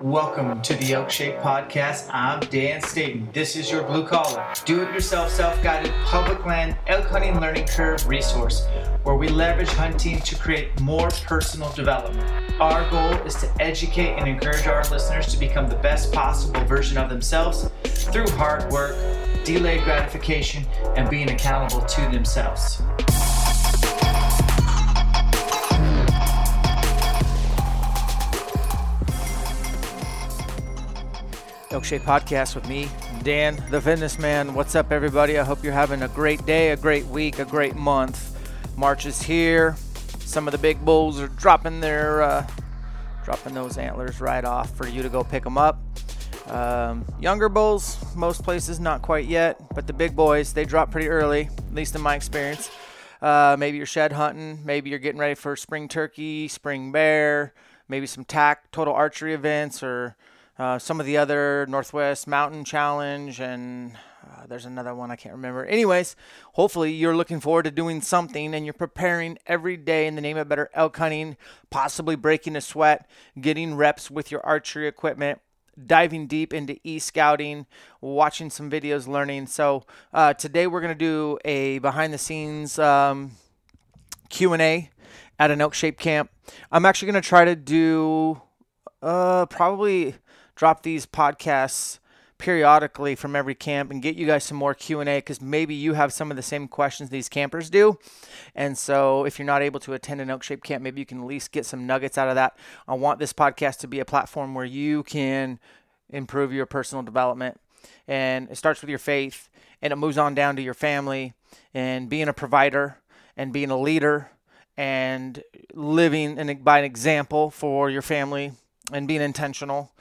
Welcome to the Elk Shape Podcast. I'm Dan Staton. This is your blue collar, do it yourself, self guided public land elk hunting learning curve resource where we leverage hunting to create more personal development. Our goal is to educate and encourage our listeners to become the best possible version of themselves through hard work, delayed gratification, and being accountable to themselves. Elk Shape Podcast with me, Dan, the fitness man. What's up, everybody? I hope you're having a great day, a great week, a great month. March is here. Some of the big bulls are dropping their, uh, dropping those antlers right off for you to go pick them up. Um, younger bulls, most places not quite yet, but the big boys they drop pretty early, at least in my experience. Uh, maybe you're shed hunting, maybe you're getting ready for spring turkey, spring bear, maybe some tack total archery events or uh, some of the other Northwest Mountain Challenge, and uh, there's another one I can't remember. Anyways, hopefully you're looking forward to doing something and you're preparing every day in the name of better elk hunting, possibly breaking a sweat, getting reps with your archery equipment. Diving deep into e scouting, watching some videos, learning. So uh, today we're gonna do a behind the scenes um, Q and A at an elk shape camp. I'm actually gonna try to do uh, probably drop these podcasts periodically from every camp and get you guys some more q&a because maybe you have some of the same questions these campers do. And so if you're not able to attend an elk shape camp maybe you can at least get some nuggets out of that. I want this podcast to be a platform where you can improve your personal development. And it starts with your faith and it moves on down to your family and being a provider and being a leader and living by an example for your family and being intentional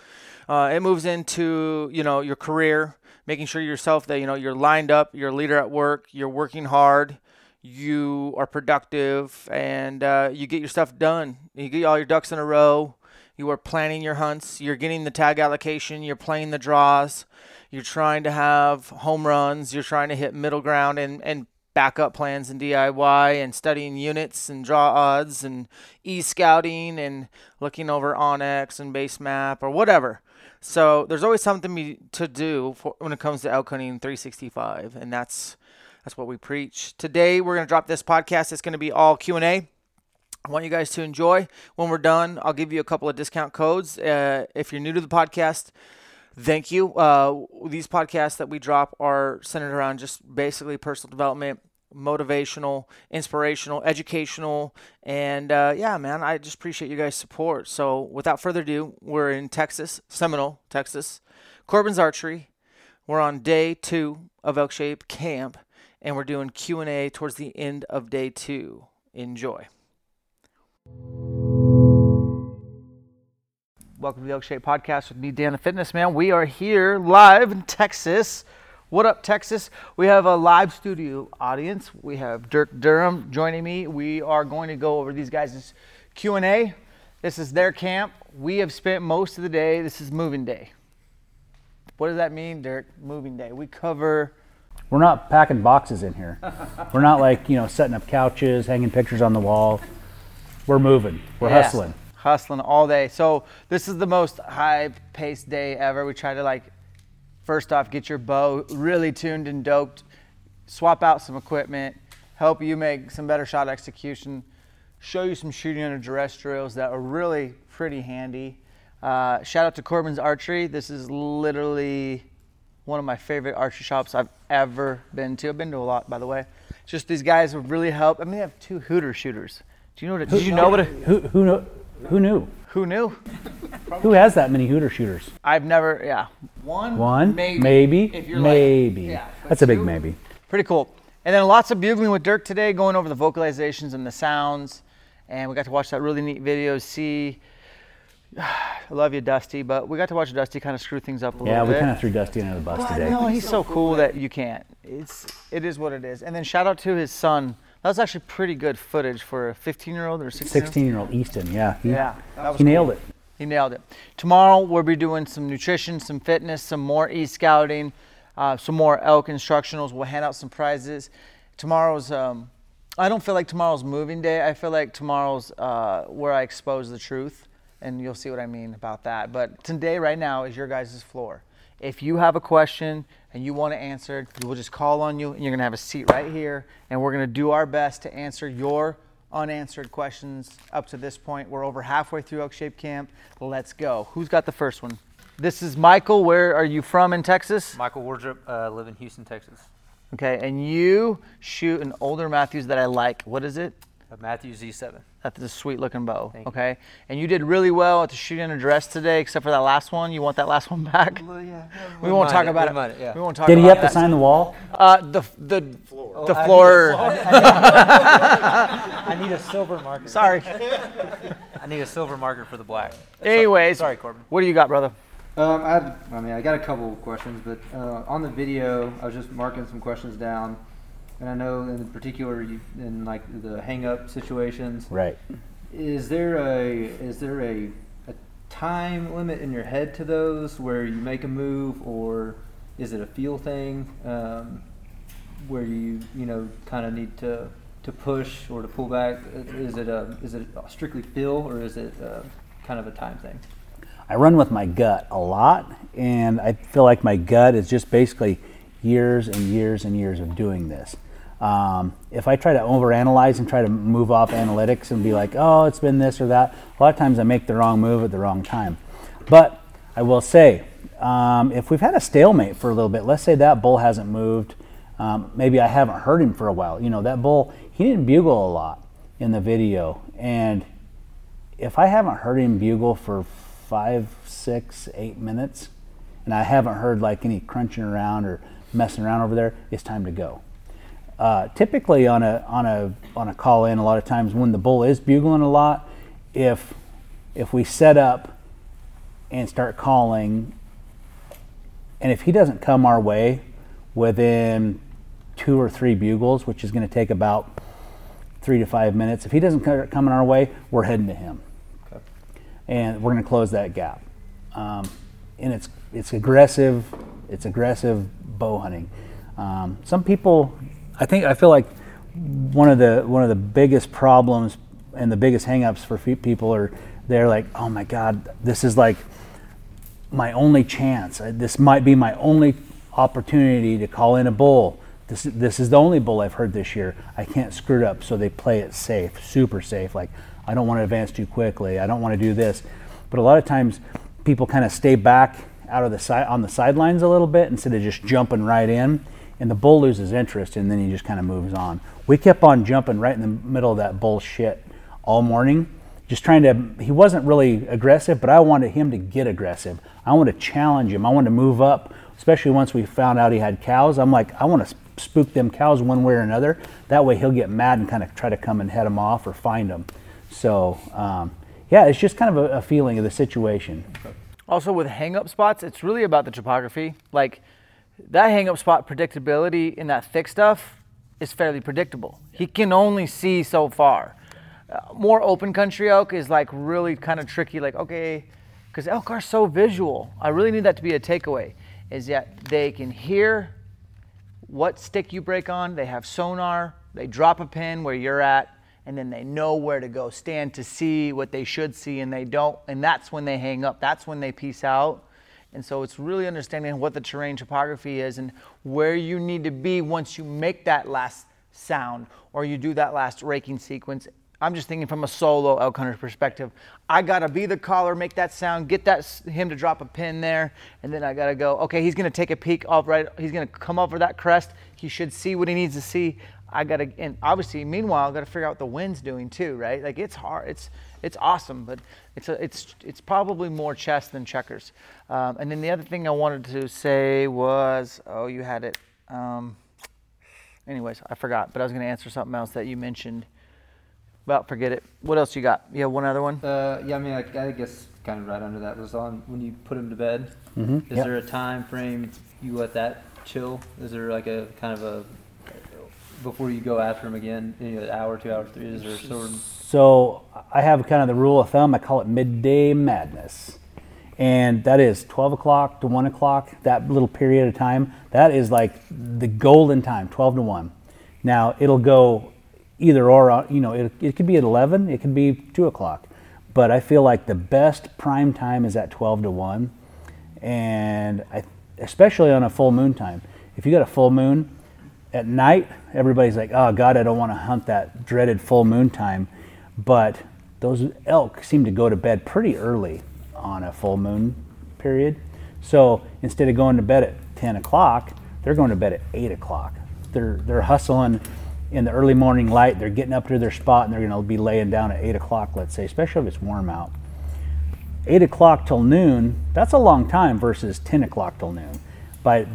uh, it moves into you know your career, making sure yourself that you know you're lined up, you're a leader at work, you're working hard, you are productive, and uh, you get your stuff done. You get all your ducks in a row. You are planning your hunts. You're getting the tag allocation. You're playing the draws. You're trying to have home runs. You're trying to hit middle ground and and backup plans and DIY and studying units and draw odds and e scouting and looking over onX and BaseMap or whatever. So there's always something to do for, when it comes to elk hunting 365, and that's that's what we preach. Today we're gonna drop this podcast. It's gonna be all Q and A. I want you guys to enjoy. When we're done, I'll give you a couple of discount codes. Uh, if you're new to the podcast, thank you. Uh, these podcasts that we drop are centered around just basically personal development, motivational, inspirational, educational, and uh, yeah, man, I just appreciate you guys' support. So, without further ado, we're in Texas, Seminole, Texas, Corbin's Archery. We're on day two of Elk Shape Camp, and we're doing Q and A towards the end of day two. Enjoy. Welcome to the Elk Shape Podcast with me, Dan the Fitness Man. We are here live in Texas What up, Texas? We have a live studio audience. We have Dirk Durham joining me. We are going to go over these guys' Q&A. This is their camp. We have spent most of the day. This is moving day. What does that mean, Dirk? Moving day. We cover We're not packing boxes in here. We're not like, you know, setting up couches, hanging pictures on the wall. We're moving. We're Yes. hustling. Hustling all day. So this is the most high-paced day ever. We try to like, first off, get your bow really tuned and doped, swap out some equipment, help you make some better shot execution, show you some shooting under duress drills that are really pretty handy. Uh, shout out to Corbin's Archery. This is literally one of my favorite archery shops I've ever been to. I've been to a lot, by the way. Just these guys have really helped. I mean, they have two Hooter shooters. Do you know what? A, did you know what? A, Who who know, who knew? Who knew? Who has that many Hooter shooters? I've never, yeah. One, One, maybe, maybe, if you're like- maybe. yeah, but That's a big two- maybe. Pretty cool. And then lots of bugling with Dirk today, going over the vocalizations and the sounds. And we got to watch that really neat video. See, I love you, Dusty, but we got to watch Dusty kind of screw things up a Yeah, little bit. Yeah, we kind of threw Dusty under the bus But today. no, he's so cool that you can't. It's it is what it is. And then shout out to his son. That was actually pretty good footage for a 15 year old or 16. 16 year old Easton, yeah. He, Yeah, he nailed it. He nailed it. Tomorrow we'll be doing some nutrition, some fitness, some more e-scouting, uh, some more elk instructionals. We'll hand out some prizes. Tomorrow's. Um, I don't feel like tomorrow's moving day. I feel like tomorrow's uh, where I expose the truth, and you'll see what I mean about that. But today, right now, is your guys' floor. If you have a question and you want it answered, we'll just call on you, and you're gonna have a seat right here, and we're gonna do our best to answer your unanswered questions up to this point. We're over halfway through Elk Shape Camp. Let's go. Who's got the first one? This is Michael. Where are you from in Texas? Michael Wardrop, uh, live in Houston, Texas. Okay, and you shoot an older Mathews that I like. What is it? A Matthew Z7. That's a sweet looking bow. Thank you. okay, and you did really well at the shooting under dress today, except for that last one. You want that last one back? Well, yeah. We won't talk about it. It, yeah. We won't talk Did he about have to sign the wall? Uh, the the floor. The I- floor. I need a silver marker. Sorry. I need a silver marker for the black. Anyways, Sorry, Corbin. What do you got, brother? Um, I, had, I mean, I got a couple of questions, but uh, on the video, I was just marking some questions down, and I know in particular, in like the hang-up situations, Right. is there a is there a, a time limit in your head to those where you make a move, or is it a feel thing um, where you you know kind of need to to push or to pull back? Is it a is it a strictly feel, or is it uh kind of a time thing? I run with my gut a lot, and I feel like my gut is just basically years and years and years of doing this. Um, if I try to overanalyze and try to move off analytics and be like, oh, it's been this or that, a lot of times I make the wrong move at the wrong time. But I will say, um, if we've had a stalemate for a little bit, let's say that bull hasn't moved, um, maybe I haven't heard him for a while. You know, that bull, he didn't bugle a lot in the video, and if I haven't heard him bugle for five, six, eight minutes, and I haven't heard like any crunching around or messing around over there, it's time to go. Uh, typically on a on a on a call in, a lot of times when the bull is bugling a lot, if if we set up and start calling, and if he doesn't come our way within two or three bugles, which is going to take about three to five minutes, if he doesn't come in our way, we're heading to him and we're going to close that gap. Um, and it's it's aggressive. It's aggressive bow hunting. Um, some people, I think, I feel like one of the one of the biggest problems and the biggest hangups for people are they're like, oh my God, this is like my only chance. This might be my only opportunity to call in a bull. This, this is the only bull I've heard this year. I can't screw it up, so they play it safe, super safe. Like, I don't want to advance too quickly. I don't want to do this. But a lot of times, people kind of stay back out of the side on the sidelines a little bit instead of just jumping right in. And the bull loses interest, and then he just kind of moves on. We kept on jumping right in the middle of that bullshit all morning just trying to he wasn't really aggressive but i wanted him to get aggressive. I wanted to challenge him. I wanted to move up especially once we found out he had cows. I'm like i want to spook them cows one way or another. That way he'll get mad and kind of try to come and head them off or find them so um, yeah it's just kind of a, a feeling of the situation. Also, with hang up spots, it's really about the topography. Like, that hang up spot predictability in that thick stuff is fairly predictable. He can only see so far. Uh, more open country elk is like really kind of tricky. Like okay, because elk are so visual. I really need that to be a takeaway. Is that they can hear what stick you break on. They have sonar. They drop a pin where you're at, and then they know where to go stand to see what they should see, and they don't. And that's when they hang up. That's when they peace out. And so it's really understanding what the terrain topography is and where you need to be once you make that last sound or you do that last raking sequence. I'm just thinking from a solo elk hunter's perspective. I gotta be the caller, make that sound, get that him to drop a pin there, and then I gotta go. Okay, he's gonna take a peek off right. He's gonna come over that crest. He should see what he needs to see. I gotta, and obviously, meanwhile, I gotta figure out what the wind's doing too, right? Like it's hard. It's it's awesome, but it's a, it's it's probably more chess than checkers. Um, and then the other thing I wanted to say was, oh, you had it. Um, anyways, I forgot, but I was gonna answer something else that you mentioned. Well, forget it. What else you got? You have one other one? Uh, yeah, I mean, I, I guess kind of right under that was on when you put him to bed. Mm-hmm. Is yep. there a time frame you let that chill? Is there like a kind of a before you go after him again, you know, an hour, two hours, three? Is there a sort of So I have kind of the rule of thumb. I call it midday madness, and that is 12 o'clock to 1 o'clock. That little period of time, that is like the golden time, 12 to 1. Now it'll go either or. uh, You know, it, it could be at 11, it could be 2 o'clock, but I feel like the best prime time is at 12 to 1, and I, especially on a full moon time. If you got a full moon, at night, everybody's like, oh, God, I don't want to hunt that dreaded full moon time. But those elk seem to go to bed pretty early on a full moon period. So instead of going to bed at 10 o'clock, they're going to bed at 8 o'clock. They're, they're hustling in the early morning light. They're getting up to their spot and they're going to be laying down at 8 o'clock, let's say, especially if it's warm out. 8 o'clock till noon, that's a long time versus 10 o'clock till noon. By,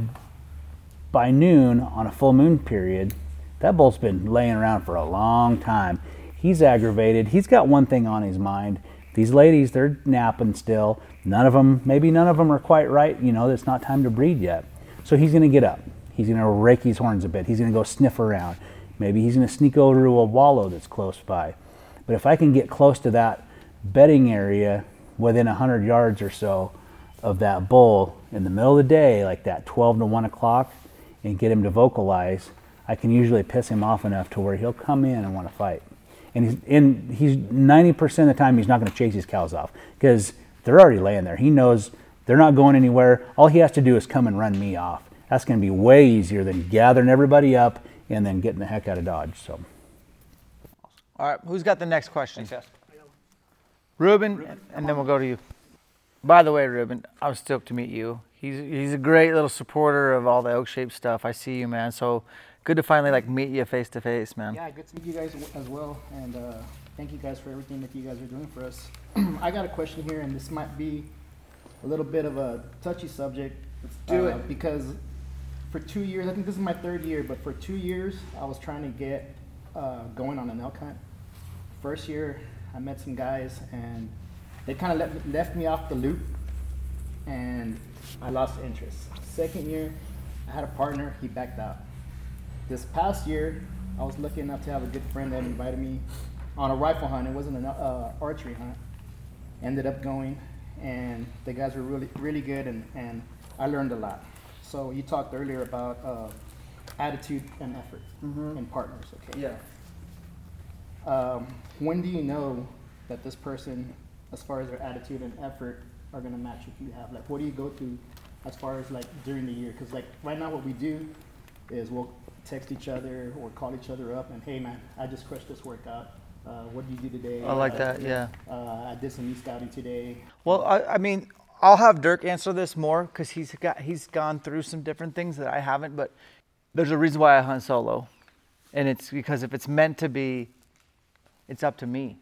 by noon on a full moon period, that bull's been laying around for a long time. He's aggravated. He's got one thing on his mind. These ladies, they're napping still. None of them, maybe none of them are quite right. You know, it's not time to breed yet. So he's going to get up. He's going to rake his horns a bit. He's going to go sniff around. Maybe he's going to sneak over to a wallow that's close by. But if I can get close to that bedding area within 100 yards or so of that bull in the middle of the day, like that 12 to 1 o'clock, and get him to vocalize, I can usually piss him off enough to where he'll come in and want to fight. And he's in he's 90% of the time he's not going to chase his cows off because they're already laying there. He knows they're not going anywhere. All he has to do is come and run me off. That's going to be way easier than gathering everybody up and then getting the heck out of Dodge. So All right, who's got the next question? Ruben, and- and then we'll go to you. By the way, Ruben, I was stoked to meet you. He's he's a great little supporter of all the elk shaped stuff. I see you, man. So good to finally like meet you face to face, man. Yeah, good to meet you guys as well, and uh, thank you guys for everything that you guys are doing for us. I got a question here, and this might be a little bit of a touchy subject. Let's do it. Because for two years, I think this is my third year, but for two years, I was trying to get uh, going on an elk hunt. First year, I met some guys, and they kind of left, left me off the loop, and I lost interest. Second year, I had a partner, he backed out. This past year, I was lucky enough to have a good friend that invited me on a rifle hunt. It wasn't an uh, archery hunt. Ended up going, and the guys were really, really good, and, and I learned a lot. So you talked earlier about uh, attitude and effort in partners. Okay. yeah? Um, when do you know that this person, as far as their attitude and effort, are gonna match what you have? Like, what do you go through as far as like during the year? Because like right now, what we do is we'll text each other or call each other up and hey man, I just crushed this workout. Uh, what did you do today? I like Uh, that, yeah. Uh, I did some e scouting today. Well, I, I mean, I'll have Dirk answer this more because he's got he's gone through some different things that I haven't. But there's a reason why I hunt solo, and it's because if it's meant to be, it's up to me,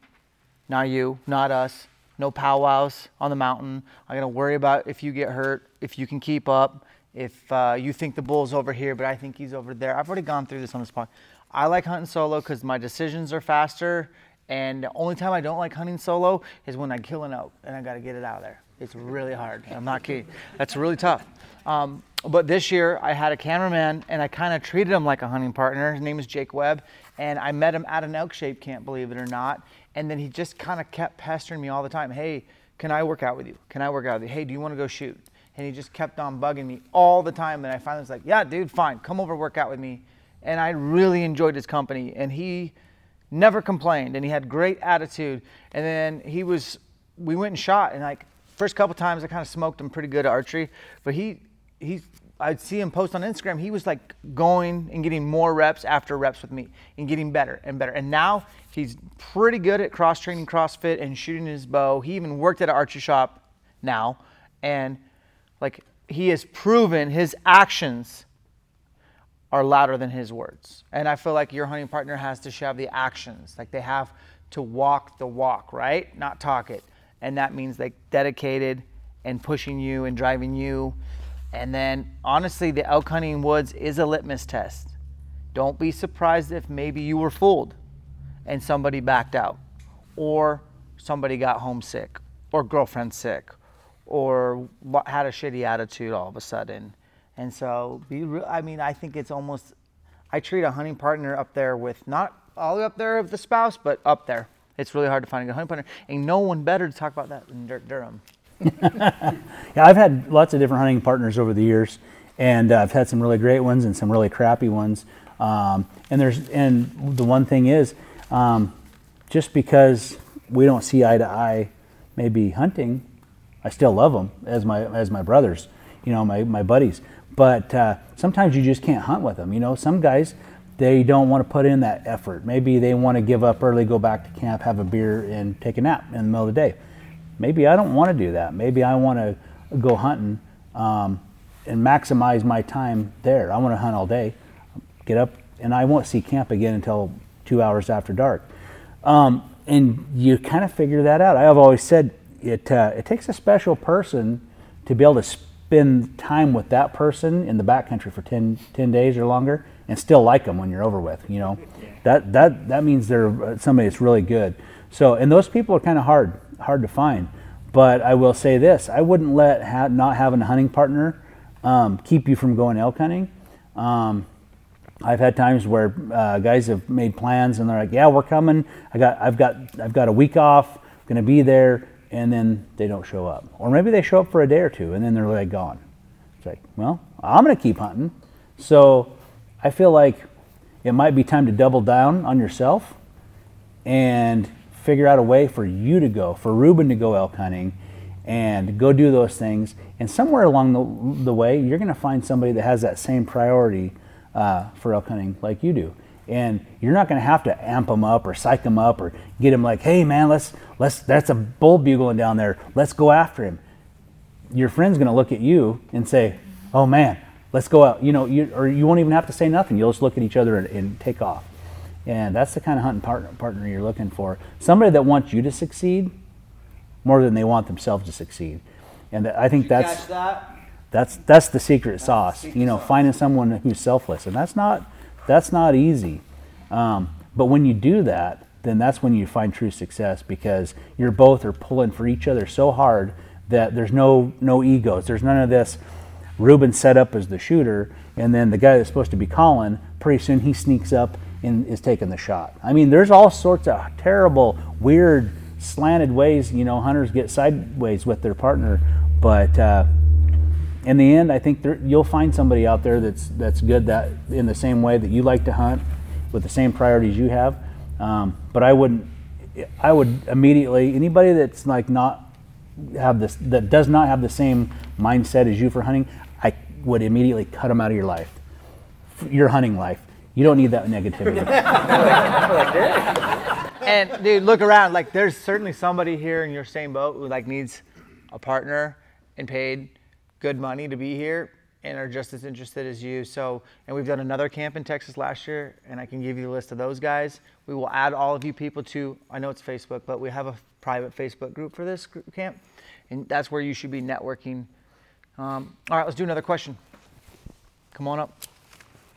not you, not us. No powwows on the mountain. I'm gonna worry about if you get hurt, if you can keep up, if uh, you think the bull's over here, but I think he's over there. I've already gone through this on this podcast. I like hunting solo because my decisions are faster, and the only time I don't like hunting solo is when I kill an elk and I got to get it out of there. It's really hard. I'm not kidding. That's really tough. Um, but this year I had a cameraman and I kind of treated him like a hunting partner. His name is Jake Webb, and I met him at an elk shape camp, believe it or not. And then he just kind of kept pestering me all the time. Hey, can I work out with you? Can I work out with you? Hey, do you want to go shoot? And he just kept on bugging me all the time. And I finally was like, yeah, dude, fine, come over work out with me. And I really enjoyed his company. And he never complained and he had great attitude. And then he was, we went and shot. And like, first couple times I kind of smoked him pretty good at archery. But he, he, I'd see him post on Instagram. He was like going and getting more reps after reps with me and getting better and better. And now he's pretty good at cross training CrossFit and shooting his bow. He even worked at an archery shop now. And like he has proven his actions are louder than his words. And I feel like your hunting partner has to have the actions. Like they have to walk the walk, right? Not talk it. And that means like dedicated and pushing you and driving you. And then honestly, the elk hunting woods is a litmus test. Don't be surprised if maybe you were fooled and somebody backed out or somebody got homesick or girlfriend sick or had a shitty attitude all of a sudden. And so, be real, I mean, I think it's almost, I treat a hunting partner up there with not all the up there of the spouse, but up there. It's really hard to find a good hunting partner. Ain't no one better to talk about that than Dirk Durham. Yeah, I've had lots of different hunting partners over the years, and uh, I've had some really great ones and some really crappy ones. Um, and there's and the one thing is, um, just because we don't see eye to eye, maybe hunting, I still love them as my as my brothers, you know, my my buddies. But uh, sometimes you just can't hunt with them. You know, some guys they don't want to put in that effort. Maybe they want to give up early, go back to camp, have a beer, and take a nap in the middle of the day maybe I don't want to do that. Maybe I want to go hunting um, and maximize my time there. I want to hunt all day, get up, and I won't see camp again until two hours after dark. Um, and you kind of figure that out. I have always said it. Uh, it takes a special person to be able to spend time with that person in the backcountry for 10, 10 days or longer and still like them when you're over with. You know, that that that means they're somebody that's really good. So, and those people are kind of hard hard to find. But I will say this: I wouldn't let ha- not having a hunting partner um, keep you from going elk hunting. Um, I've had times where uh, guys have made plans and they're like, "Yeah, we're coming. I got, I've got, I've got a week off. Going to be there," and then they don't show up, or maybe they show up for a day or two and then they're like gone. It's like, well, I'm going to keep hunting. So I feel like it might be time to double down on yourself and figure out a way for you to go, for Ruben to go elk hunting and go do those things. And somewhere along the, the way, you're going to find somebody that has that same priority uh, for elk hunting like you do. And you're not going to have to amp them up or psych them up or get them like, hey man, let's let's that's a bull bugling down there. Let's go after him. Your friend's going to look at you and say, oh man, let's go out. You know, you, or you won't even have to say nothing. You'll just look at each other and, and take off. And that's the kind of hunting partner, partner you're looking for. Somebody that wants you to succeed more than they want themselves to succeed. And I think that's that? that's that's the secret sauce. You know, finding someone who's selfless, and that's not that's not easy. Um, but when you do that, then that's when you find true success because you're both are pulling for each other so hard that there's no no egos. There's none of this. Ruben set up as the shooter, and then the guy that's supposed to be calling, pretty soon he sneaks up and is taking the shot. I mean, there's all sorts of terrible, weird, slanted ways. You know, hunters get sideways with their partner, but. Uh, in the end, I think there, you'll find somebody out there that's that's good that in the same way that you like to hunt, with the same priorities you have. Um, but I wouldn't. I would immediately anybody that's like not have this that does not have the same mindset as you for hunting. I would immediately cut them out of your life, your hunting life. You don't need that negativity. and dude, look around. Like, there's certainly somebody here in your same boat who like needs a partner and paid good money to be here and are just as interested as you. So, and we've done another camp in Texas last year, and I can give you the list of those guys. We will add all of you people to. I know it's Facebook, but we have a private Facebook group for this group camp, and that's where you should be networking. Um, all right, let's do another question. Come on up.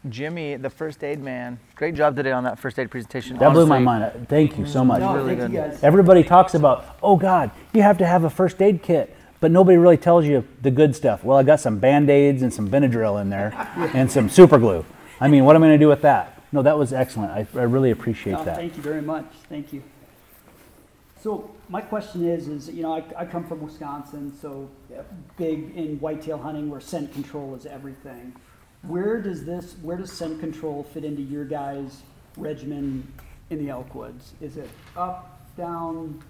Jimmy, the first aid man. Great job today on that first aid presentation. That blew my mind. Thank you so much. really thank good. you guys. Everybody talks about, oh God, you have to have a first aid kit. But nobody really tells you the good stuff. Well, I got some band aids and some Benadryl in there and some super glue. I mean, what am I going to do with that? No, that was excellent. I, I really appreciate that. Thank you very much. Thank you. So my question is, is you know, I, I come from Wisconsin, so big in whitetail hunting where scent control is everything. Where does this, where does scent control fit into your guys' regimen in the elk woods? Is it up, down?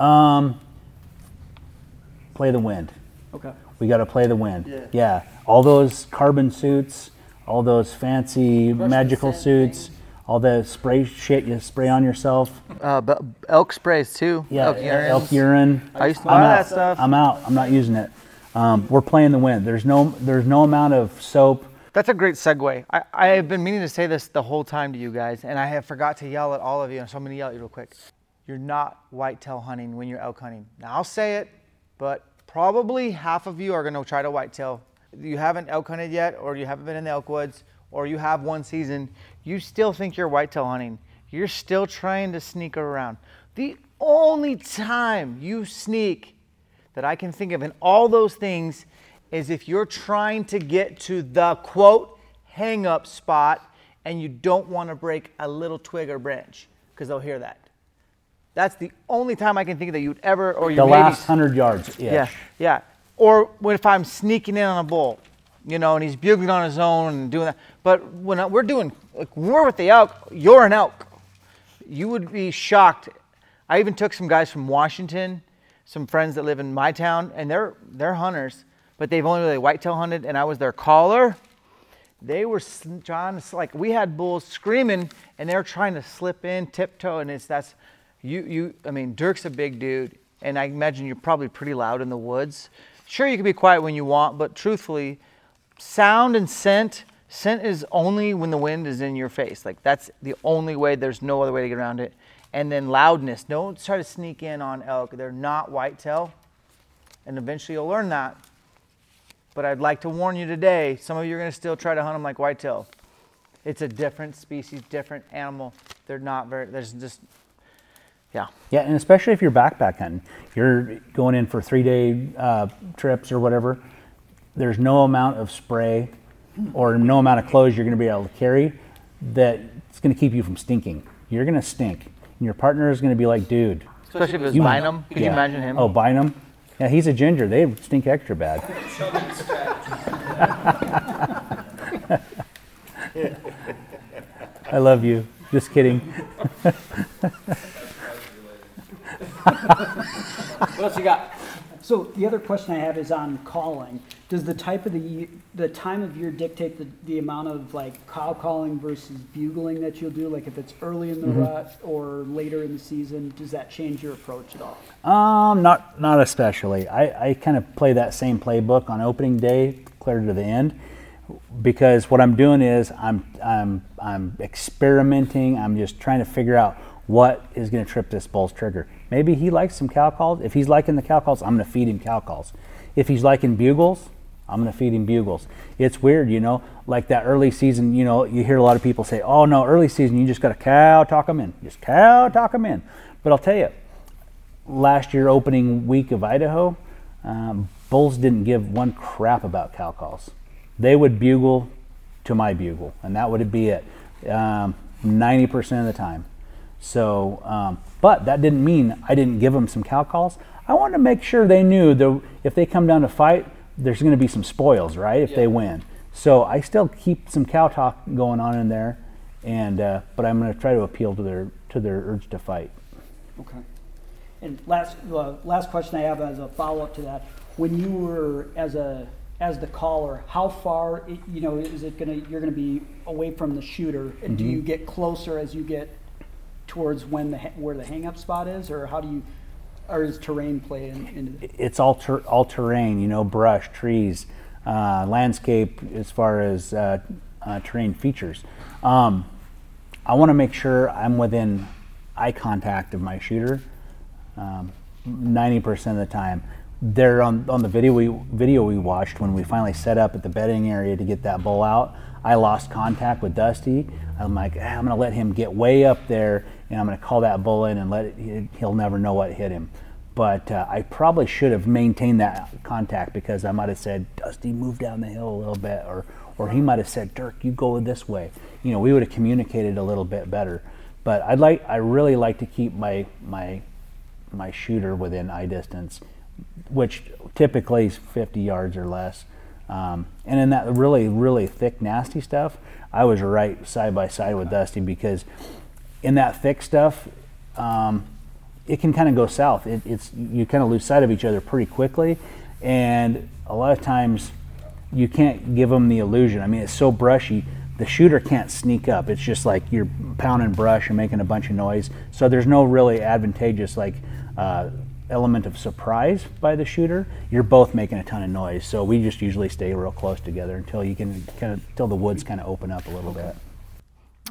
Um, play the wind. Okay. We got to play the wind. Yeah. yeah. All those carbon suits, all those fancy magical suits, all the spray shit you spray on yourself. Uh, but elk sprays too. Yeah. elk urine. elk urine. I used to I'm buy out. that stuff. I'm out. I'm not using it. Um, we're playing the wind. There's no there's no amount of soap. That's a great segue. I, I have been meaning to say this the whole time to you guys, and I have forgot to yell at all of you, so I'm going to yell at you real quick. You're not whitetail hunting when you're elk hunting. Now, I'll say it, but probably half of you are going to try to whitetail. You haven't elk hunted yet, or you haven't been in the elk woods, or you have one season. You still think you're whitetail hunting. You're still trying to sneak around. The only time you sneak that I can think of in all those things is if you're trying to get to the quote hang up spot and you don't want to break a little twig or branch because they'll hear that. That's the only time I can think of that you'd ever or you The last hundred yards. yeah, yeah. Or if I'm sneaking in on a bull, you know, and he's bugling on his own and doing that. But when I- we're doing, like, we're with the elk, you're an elk. You would be shocked. I even took some guys from Washington, some friends that live in my town, and they're they're hunters, but they've only really whitetail hunted, and I was their caller. They were trying to like we had bulls screaming, and they're trying to slip in, tiptoe, and it's that's you you. I mean, Dirk's a big dude, and I imagine you're probably pretty loud in the woods. Sure, you can be quiet when you want, but truthfully, sound and scent. Scent is only when the wind is in your face. Like that's the only way. There's no other way to get around it. And then loudness. Don't try to sneak in on elk. They're not whitetail, and eventually you'll learn that. But I'd like to warn you today. Some of you are going to still try to hunt them like whitetail. It's a different species, different animal. They're not very. There's just, yeah. Yeah, and especially if you're backpack hunting, you're going in for three day uh, trips or whatever. There's no amount of spray or no amount of clothes you're going to be able to carry that's going to keep you from stinking. You're going to stink, and your partner is going to be like, "Dude, Especially if it's was You- Bynum. Could you imagine him? Oh, Bynum? Yeah, he's a ginger. They stink extra bad. I love you. Just kidding. What else you got? So the other question I have is on calling. Does the type of the the time of year dictate the, the amount of like cow calling versus bugling that you'll do? Like if it's early in the rut or later in the season, does that change your approach at all? Um, not not especially. I, I kind of play that same playbook on opening day, clear to the end, because what I'm doing is I'm I'm I'm experimenting. I'm just trying to figure out what is going to trip this bull's trigger. Maybe he likes some cow calls. If he's liking the cow calls, I'm going to feed him cow calls. If he's liking bugles, I'm going to feed him bugles. It's weird, you know, like that early season. You know, you hear a lot of people say, "Oh no, early season, you just got to cow talk them in, just cow talk them in." But I'll tell you, last year opening week of Idaho, um, bulls didn't give one crap about cow calls. They would bugle to my bugle, and that would be it, um, 90% of the time. So, um, but that didn't mean I didn't give them some cow calls. I wanted to make sure they knew that if they come down to fight, there's going to be some spoils, right? If they win. So I still keep some cow talk going on in there, and uh, but I'm going to try to appeal to their to their urge to fight. Okay. And last, uh, last question I have as a follow-up to that, when you were as a, as the caller, how far, you know, is it gonna, you're gonna be away from the shooter? And do you get closer as you get towards when the, where the hang-up spot is, or how do you, or is terrain play in, into it? it's all ter- all terrain, you know, brush, trees, uh, landscape as far as uh, uh, terrain features. Um, I want to make sure I'm within eye contact of my shooter. Um, Ninety percent of the time, there on on the video we video we watched when we finally set up at the bedding area to get that bull out. I lost contact with Dusty. I'm like, "Ah, I'm to let him get way up there, and I'm going to call that bull in and let it. he- He'll never know what hit him but uh, I probably should have maintained that contact because I might have said, Dusty, move down the hill a little bit, or or he might have said, Dirk, you go this way. You know, we would have communicated a little bit better. But I'd like, I really like to keep my my my shooter within eye distance, which typically is 50 yards or less. Um, and in that really, really thick, nasty stuff, I was right side by side with Dusty because in that thick stuff, um, it can kind of go south. It, it's you kind of lose sight of each other pretty quickly, and a lot of times you can't give them the illusion. I mean, it's so brushy. The shooter can't sneak up. It's just like you're pounding brush and making a bunch of noise. So there's no really advantageous like uh, element of surprise by the shooter. You're both making a ton of noise. So we just usually stay real close together until you can kind of until the woods kind of open up a little bit.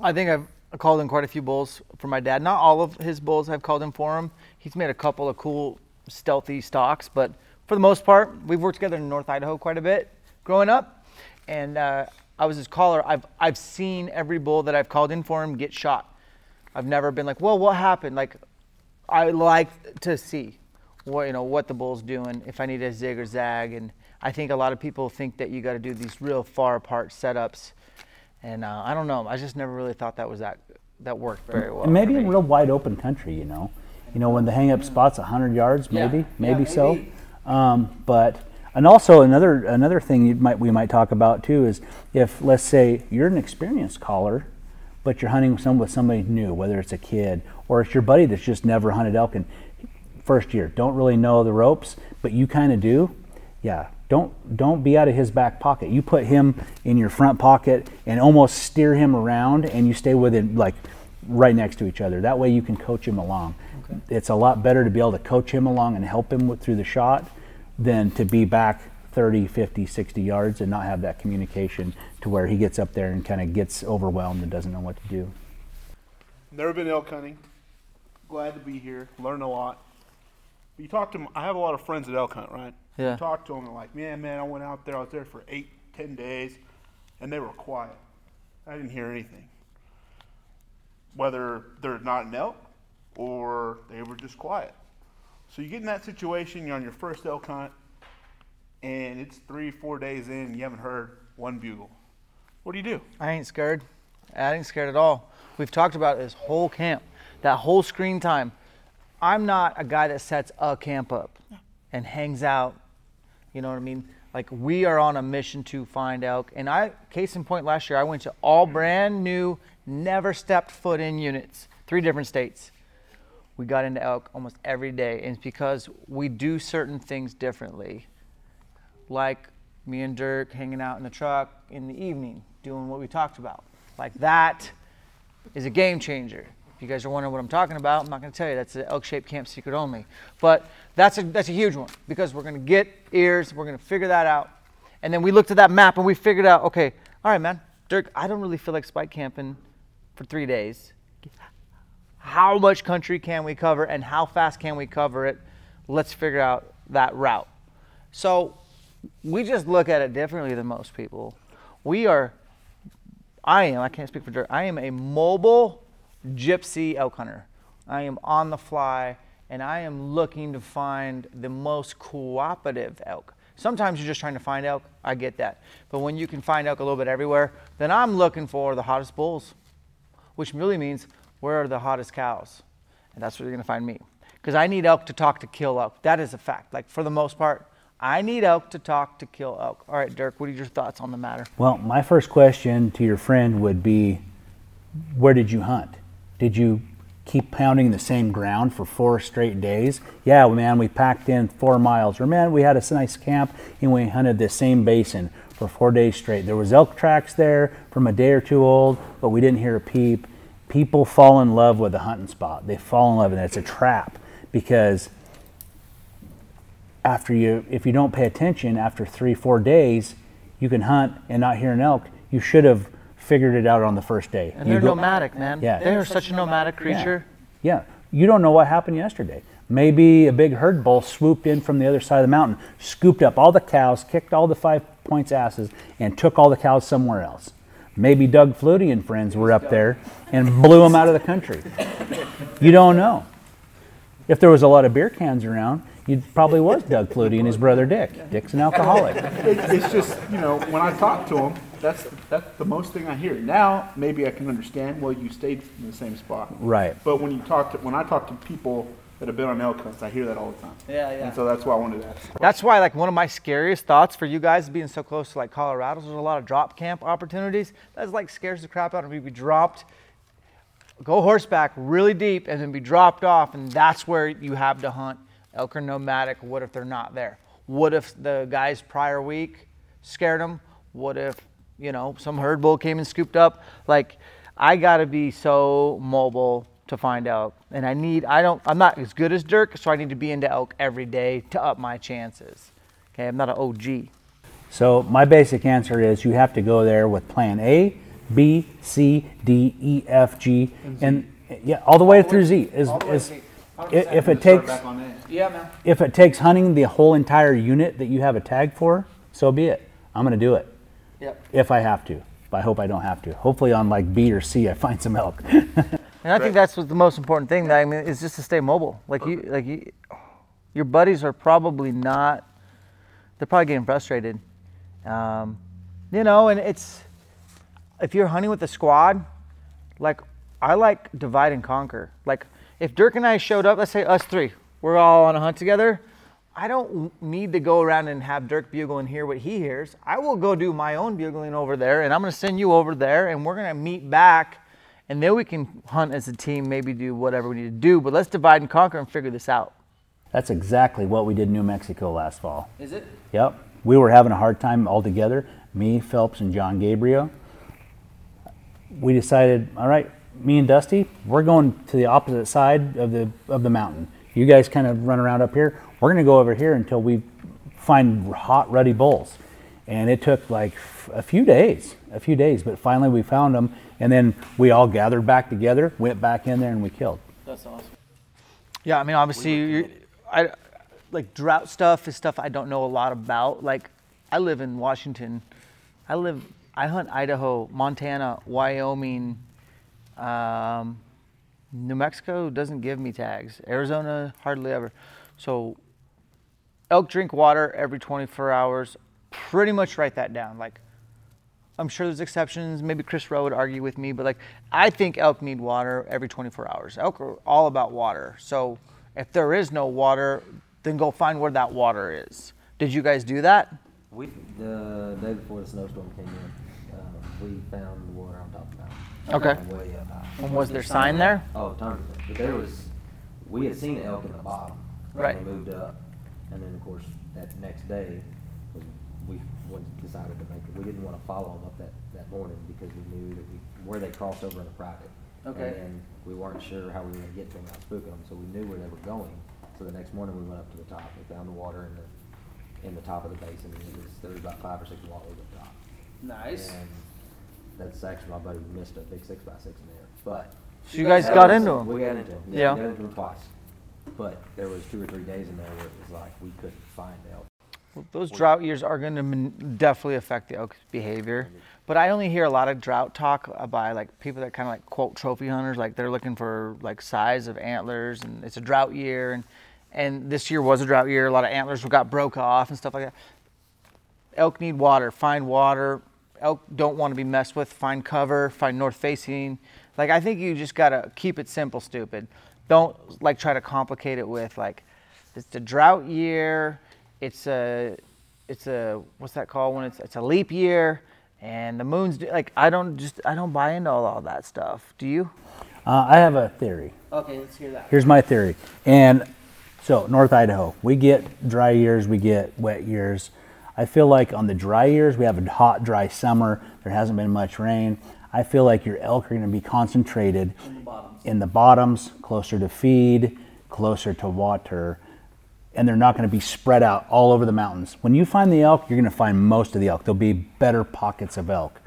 I think I've called in quite a few bulls for my dad. Not all of his bulls I've called in for him. He's made a couple of cool, stealthy stocks, but for the most part, we've worked together in North Idaho quite a bit growing up. And uh, I was his caller. I've, I've seen every bull that I've called in for him get shot. I've never been like, well, what happened? Like, I like to see what you know what the bull's doing if I need a zig or zag, and I think a lot of people think that you got to do these real far apart setups, and uh, I don't know. I just never really thought that was that that worked very well. And maybe in me. real wide open country, you know, you know when the hang up spot's 100 yards, Yeah. maybe, Yeah, maybe, so. maybe. Um, but and also another another thing you might we might talk about too is if let's say you're an experienced caller, but you're hunting some with somebody new, whether it's a kid or it's your buddy that's just never hunted elk and first year don't really know the ropes, but you kind of do. Yeah, don't don't be out of his back pocket. You put him in your front pocket and almost steer him around, and you stay with him like right next to each other. That way you can coach him along. It's a lot better to be able to coach him along and help him with, through the shot than to be back 30, 50, 60 yards and not have that communication to where he gets up there and kind of gets overwhelmed and doesn't know what to do. Never been elk hunting. Glad to be here. Learn a lot. You talk to. I have a lot of friends that elk hunt, right? Yeah. You talk to them and like, man, man, I went out there. I was there for eight, ten days, and they were quiet. I didn't hear anything. Whether they're not an elk or they were just quiet. So you get in that situation. You're on your first elk hunt, and it's three, four days in, and you haven't heard one bugle. What do you do? I ain't scared. I ain't scared at all. We've talked about this whole camp, that whole screen time. I'm not a guy that sets a camp up and hangs out. You know what I mean? Like we are on a mission to find elk. And I, case in point, last year I went to all mm-hmm. brand new, never stepped foot in units, three different states. We got into elk almost every day, and it's because we do certain things differently like me and Dirk hanging out in the truck in the evening doing what we talked about. Like that is a game changer. If you guys are wondering what I'm talking about, I'm not going to tell you. That's the elk-shaped camp secret only. But that's a that's a huge one because we're going to get ears. We're going to figure that out, and then we looked at that map and we figured out. Okay, all right, man, Dirk. I don't really feel like spike camping for three days. How much country can we cover and how fast can we cover it? Let's figure out that route. So we just look at it differently than most people. We are, I am, I can't speak for Dirk, I am a mobile gypsy elk hunter. I am on the fly and I am looking to find the most cooperative elk. Sometimes you're just trying to find elk, I get that. But when you can find elk a little bit everywhere, then I'm looking for the hottest bulls, which really means where are the hottest cows? And that's where you're going to find me. Because I need elk to talk to kill elk. That is a fact. Like for the most part, I need elk to talk to kill elk. All right, Dirk, what are your thoughts on the matter? Well, my first question to your friend would be where did you hunt? Did you keep pounding the same ground for four straight days? Yeah, man, we packed in four miles. Or man, we had a nice camp and we hunted the same basin for four days straight. There was elk tracks there from a day or two old, but we didn't hear a peep. People fall in love with a hunting spot. They fall in love and it's a trap because after you if you don't pay attention after three four days you can hunt and not hear an elk you should have figured it out on the first day And You they're go- nomadic, man. Yeah. They're such a nomadic creature. yeah you don't know what happened yesterday maybe a big herd bull swooped in from the other side of the mountain scooped up all the cows kicked all the five points asses and took all the cows somewhere else maybe doug flutie and friends were up there and blew them out of the country you don't know If there was a lot of beer cans around, you probably was Doug Flutie and his brother Dick. Dick's an alcoholic. It's just, you know, when I talk to them, that's, that's the most thing I hear. Now, maybe I can understand, well, you stayed in the same spot. Right. But when you talk to, when I talk to people that have been on elk hunts, I hear that all the time. Yeah, yeah. And so that's why I wanted to ask. That's why, like, one of my scariest thoughts for you guys being so close to like Colorado, there's a lot of drop camp opportunities. That's like scares the crap out of me. Be dropped, go horseback really deep, and then be dropped off, and that's where you have to hunt elk or nomadic. What if they're not there? What if the guys prior week scared them? What if you know some herd bull came and scooped up? Like, I gotta be so mobile to find elk, and I need. I don't. I'm not as good as Dirk, so I need to be into elk every day to up my chances. Okay, I'm not an OG. So my basic answer is you have to go there with plan A, B, C, D, E, F, G, and yeah, all the way through Z. Is, is i- if it takes Yeah, man. if it takes hunting the whole entire unit that you have a tag for, so be it. I'm gonna do it Yep. if I have to. But I hope I don't have to. Hopefully on like B or C I find some elk. And I think that's what the most important thing. That I mean, is just to stay mobile. Like you, like you, your buddies are probably not. They're probably getting frustrated. Um, you know, and it's if you're hunting with a squad, like I like divide and conquer. Like if Dirk and I showed up, let's say us three, we're all on a hunt together. I don't need to go around and have Dirk bugle and hear what he hears. I will go do my own bugling over there, and I'm going to send you over there, and we're going to meet back, and then we can hunt as a team, maybe do whatever we need to do. But let's divide and conquer and figure this out. That's exactly what we did in New Mexico last fall. Is it? Yep. We were having a hard time all together, me, Phelps, and John Gabriel. We decided, all right, me and Dusty, we're going to the opposite side of the of the mountain. You guys kind of run around up here. We're going to go over here until we find hot, ruddy bulls. And it took like f- a few days, a few days, but finally we found them. And then we all gathered back together, went back in there, and we killed. That's awesome. Yeah, I mean, obviously, you I like drought stuff is stuff I don't know a lot about. Like, I live in Washington. I live. I hunt Idaho, Montana, Wyoming. Um, New Mexico doesn't give me tags. Arizona hardly ever. So, elk drink water every 24 hours. Pretty much write that down. Like, I'm sure there's exceptions. Maybe Chris Rowe would argue with me, but like I think elk need water every 24 hours. Elk are all about water. So if there is no water, then go find where that water is. Did you guys do that? We, the day before the snowstorm came in, um, we found the water on top of the mountain. Okay. Way up high. And was there sign there? Oh, tons of it. But there was, we had seen elk in the bottom. Right. And we moved up. And then, of course, that next day, was- we went, decided to make, it. we didn't want to follow them up that, that morning because we knew that we, where they crossed over in a private. Okay. And we weren't sure how we were going to get to them without spooking them, so we knew where they were going. So the next morning, we went up to the top. We found the water in the, in the top of the basin. and It was, there was about five or six wallows up top. Nice. And that's actually my buddy missed a big six by six in there, but. So you guys got into them. We got into them. Yeah. We got into them twice. But there was two or three days in there where it was like we couldn't find elk. Those drought years are going to definitely affect the elk's behavior. But I only hear a lot of drought talk by like people that kind of like quote trophy hunters, like they're looking for like size of antlers, and it's a drought year, and and this year was a drought year. A lot of antlers got broke off and stuff like that. Elk need water. Find water. Elk don't want to be messed with. Find cover. Find north facing. Like I think you just gotta keep it simple, stupid. Don't like try to complicate it with like it's a drought year. It's a it's a what's that called when it's it's a leap year and the moon's like I don't just I don't buy into all, all that stuff. Do you? Uh, I have a theory. Okay, let's hear that. Here's my theory. And so, North Idaho, we get dry years, we get wet years. I feel like on the dry years, we have a hot, dry summer. There hasn't been much rain. I feel like your elk are going to be concentrated in the bottoms, closer to feed, closer to water, and they're not going to be spread out all over the mountains. When you find the elk, you're going to find most of the elk. There'll be better pockets of elk.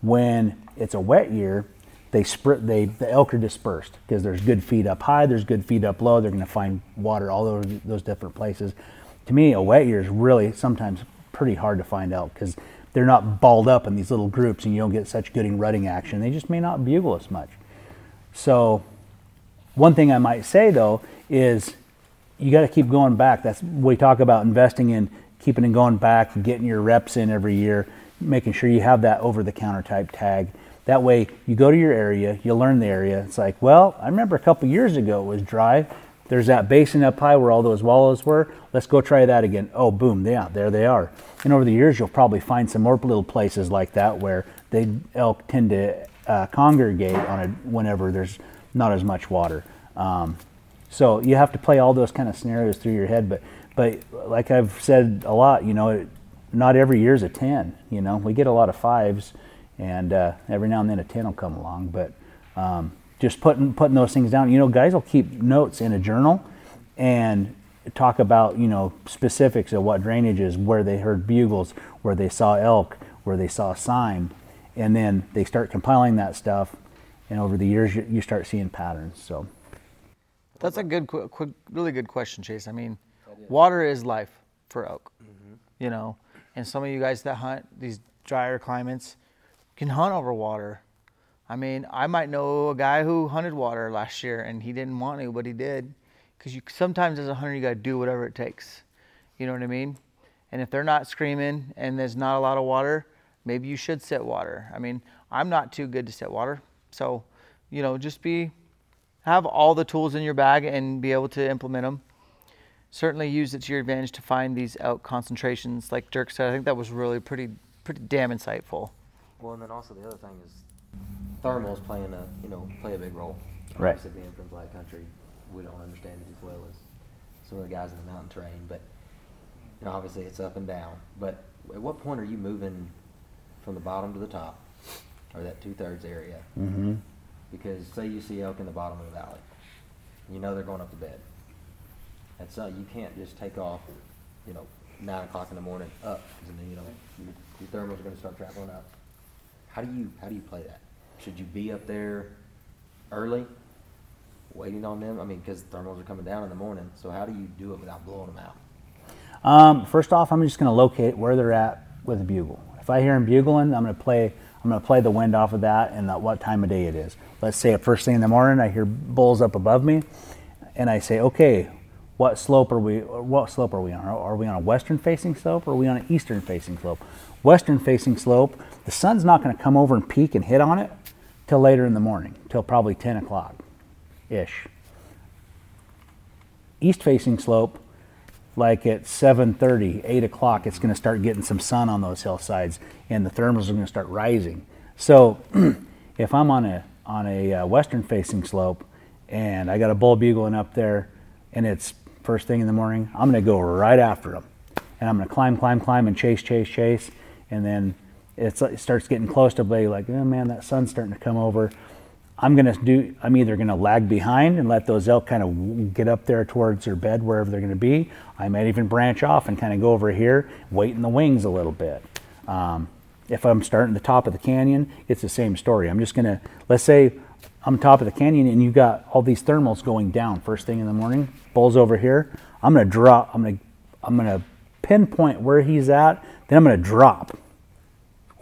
When it's a wet year, they spread they the elk are dispersed because there's good feed up high, there's good feed up low. They're going to find water all over those different places. To me, a wet year is really sometimes pretty hard to find elk because they're not balled up in these little groups, and you don't get such good and rutting action. They just may not bugle as much. So, one thing I might say though is you got to keep going back. That's we talk about investing in keeping and going back, getting your reps in every year, making sure you have that over the counter type tag. That way, you go to your area, you learn the area. It's like, well, I remember a couple years ago it was dry. There's that basin up high where all those wallows were. Let's go try that again. Oh, boom, yeah, there they are. And over the years, you'll probably find some more little places like that where they elk tend to uh, congregate on a whenever there's not as much water. Um, so you have to play all those kind of scenarios through your head. But but like I've said a lot, you know, it, not every year's a ten. You know, we get a lot of fives, and uh, every now and then a ten will come along. But um, just putting putting those things down. You know, guys will keep notes in a journal and talk about you know specifics of what drainage is, where they heard bugles, where they saw elk, where they saw sign, and then they start compiling that stuff. And over the years, you, you start seeing patterns. So. That's a good, quick, quick, really good question, Chase. I mean, water is life for elk, mm-hmm. you know, and some of you guys that hunt these drier climates can hunt over water. I mean, I might know a guy who hunted water last year and he didn't want to, but he did, because you sometimes as a hunter you got to do whatever it takes. You know what I mean? And if they're not screaming and there's not a lot of water, maybe you should set water. I mean, I'm not too good to set water, so you know, just be have all the tools in your bag and be able to implement them. Certainly use it to your advantage to find these elk concentrations, like Dirk said. I think that was really pretty, pretty damn insightful. Well, and then also the other thing is thermals playing a you know play a big role. Right. Obviously, being from Black Country, we don't understand it as well as some of the guys in the mountain terrain. But you know, obviously, it's up and down. But at what point are you moving from the bottom to the top, or that two thirds area? Mm-hmm. Because say you see elk in the bottom of the valley, you know they're going up to bed. And so you can't just take off, you know, nine o'clock in the morning up, 'cause then you know your, your thermals are going to start traveling up. How do you how do you play that? Should you be up there early, waiting on them? I mean, because thermals are coming down in the morning. So how do you do it without blowing them out? Um, first off, I'm just going to locate where they're at with a bugle. If I hear them bugling, I'm going to play. I'm going to play the wind off of that and the, what time of day it is. Let's say at first thing in the morning, I hear bulls up above me, and I say, okay, what slope are we? What slope are we on? Are, are we on a western facing slope or are we on an eastern facing slope? Western facing slope, the sun's not going to come over and peak and hit on it till later in the morning, till probably 10 o'clock ish. East facing slope, like at 7.30 8 o'clock it's going to start getting some sun on those hillsides and the thermals are going to start rising. So if i'm on a on a uh, western facing slope and i got a bull bugling up there and it's first thing in the morning i'm going to go right after them and i'm going to climb climb climb and chase chase chase. And then it's, it starts getting close to be like oh man that sun's starting to come over I'm gonna do. I'm either gonna lag behind and let those elk kind of get up there towards their bed wherever they're gonna be. I might even branch off and kind of go over here, wait in the wings a little bit. Um, if I'm starting at the top of the canyon, it's the same story. I'm just gonna let's say I'm top of the canyon and you got all these thermals going down first thing in the morning. Bulls over here. I'm gonna drop. I'm gonna I'm gonna pinpoint where he's at. Then I'm gonna drop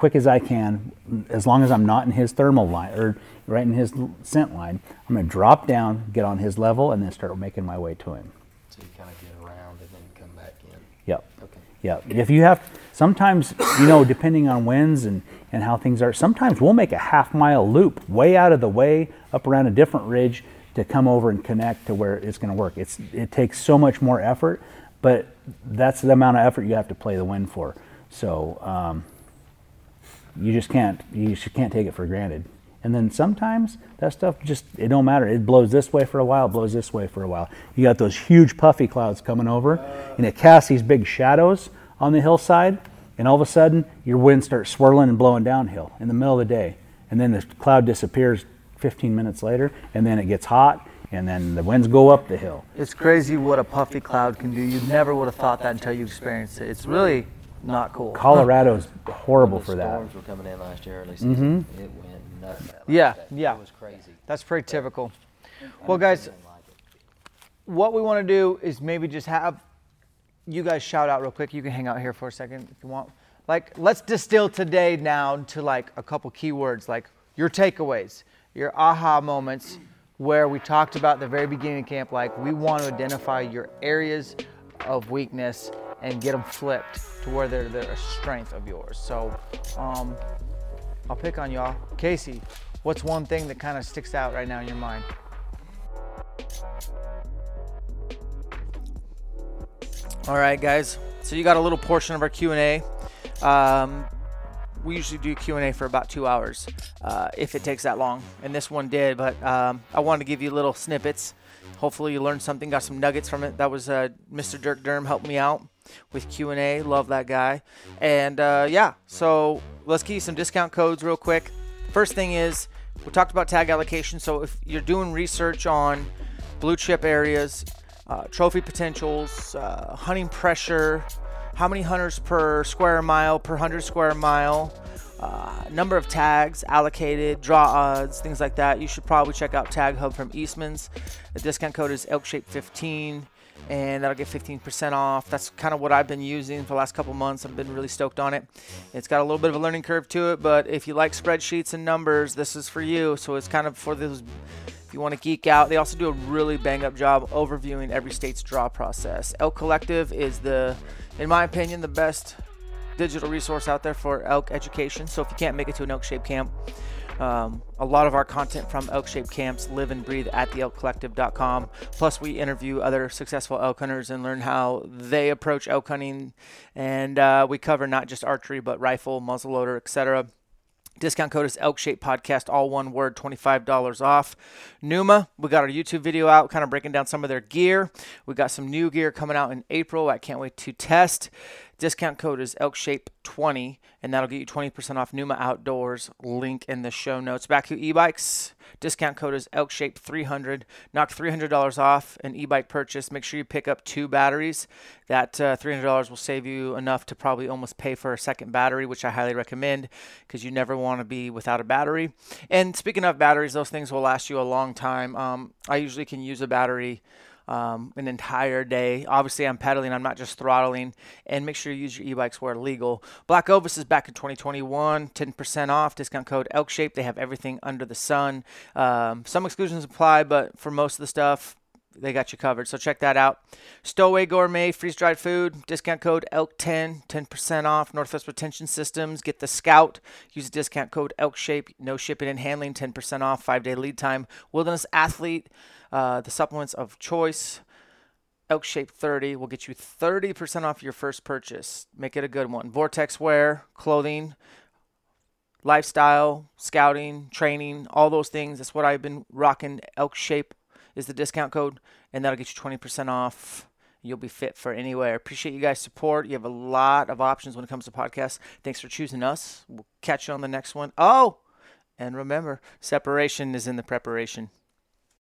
quick as I can, as long as I'm not in his thermal line or right in his scent line. I'm going to drop down, get on his level, and then start making my way to him. So you kind of get around and then come back in. Yep. Okay. Yep. If you have, sometimes, you know, depending on winds and, and how things are, sometimes we'll make a half mile loop way out of the way up around a different ridge to come over and connect to where it's going to work. It's, it takes so much more effort, but that's the amount of effort you have to play the wind for. So, um, you just can't you just can't take it for granted. And then sometimes that stuff just it don't matter. It blows this way for a while it blows this way for a while. You got those huge puffy clouds coming over and it casts these big shadows on the hillside and all of a sudden your wind starts swirling and blowing downhill in the middle of the day. And then the cloud disappears 15 minutes later and then it gets hot and then the winds go up the hill. It's crazy what a puffy cloud can do. You never would have thought that until you experienced it. It's really not cool. colorado's horrible When for the that storms were coming in last year early season. Mhm. It went nuts. that Yeah, last day. yeah. It was crazy. That's pretty typical. Well, guys, like what we want to do is maybe just have you guys shout out real quick. You can hang out here for a second if you want. Like, let's distill today down to like a couple keywords, like your takeaways, your aha moments. where we talked about the very beginning of camp, like we want to identify your areas of weakness and get them flipped to where they're, they're a strength of yours. So um, I'll pick on y'all. Casey, what's one thing that kind of sticks out right now in your mind? All right, guys. So you got a little portion of our Q&A. Um, we usually do Q&A for about two hours, uh, if it takes that long. And this one did, but um, I wanted to give you little snippets. Hopefully you learned something, got some nuggets from it. That was uh, Mr. Dirk Durham helped me out with Q&A. Love that guy. And uh, yeah, so let's give you some discount codes real quick. First thing is, we talked about tag allocation. So if you're doing research on blue chip areas, uh, trophy potentials, uh, hunting pressure, how many hunters per square mile, per 100 square mile, uh, number of tags allocated, draw odds, things like that. You should probably check out Tag Hub from Eastman's. The discount code is ElkShape15 and that'll get 15% off. That's kind of what I've been using for the last couple months. I've been really stoked on it. It's got a little bit of a learning curve to it, but if you like spreadsheets and numbers, this is for you. So it's kind of for those if you want to geek out. They also do a really bang up job overviewing every state's draw process. Elk Collective is the, in my opinion, the best digital resource out there for elk education. So if you can't make it to an elk shape camp, um, a lot of our content from elk shape camps live and breathe at theelkcollective.com. Plus, we interview other successful elk hunters and learn how they approach elk hunting. And uh, we cover not just archery, but rifle, muzzleloader, etc. Discount code is Elk Shape Podcast, all one word, $25 off. Numa, we got our YouTube video out, kind of breaking down some of their gear. We got some new gear coming out in April. I can't wait to test. Discount code is ElkShape20, and that'll get you 20% off Numa Outdoors. Link in the show notes. Back to e-bikes. Discount code is ElkShape300. Knock $300 off an e-bike purchase. Make sure you pick up two batteries. That uh, $300 will save you enough to probably almost pay for a second battery, which I highly recommend because you never want to be without a battery. And speaking of batteries, those things will last you a long time. Um, I usually can use a battery um, an entire day. Obviously, I'm pedaling, I'm not just throttling. And make sure you use your e bikes where legal. Black Ovis is back in 2021, 10% off, discount code ElkShape. They have everything under the sun. Um, some exclusions apply, but for most of the stuff, they got you covered. So check that out. Stowaway Gourmet freeze dried food discount code ELK10, 10% off. Northwest Retention Systems, get the Scout. Use discount code ELKShape. No shipping and handling, 10% off. Five day lead time. Wilderness Athlete, uh, the supplements of choice. Elk Shape 30 will get you 30% off your first purchase. Make it a good one. Vortex wear, clothing, lifestyle, scouting, training, all those things. That's what I've been rocking. Elk Shape is the discount code, and that'll get you 20% off. You'll be fit for anywhere. Appreciate you guys' support. You have a lot of options when it comes to podcasts. Thanks for choosing us. We'll catch you on the next one. Oh, and remember, separation is in the preparation.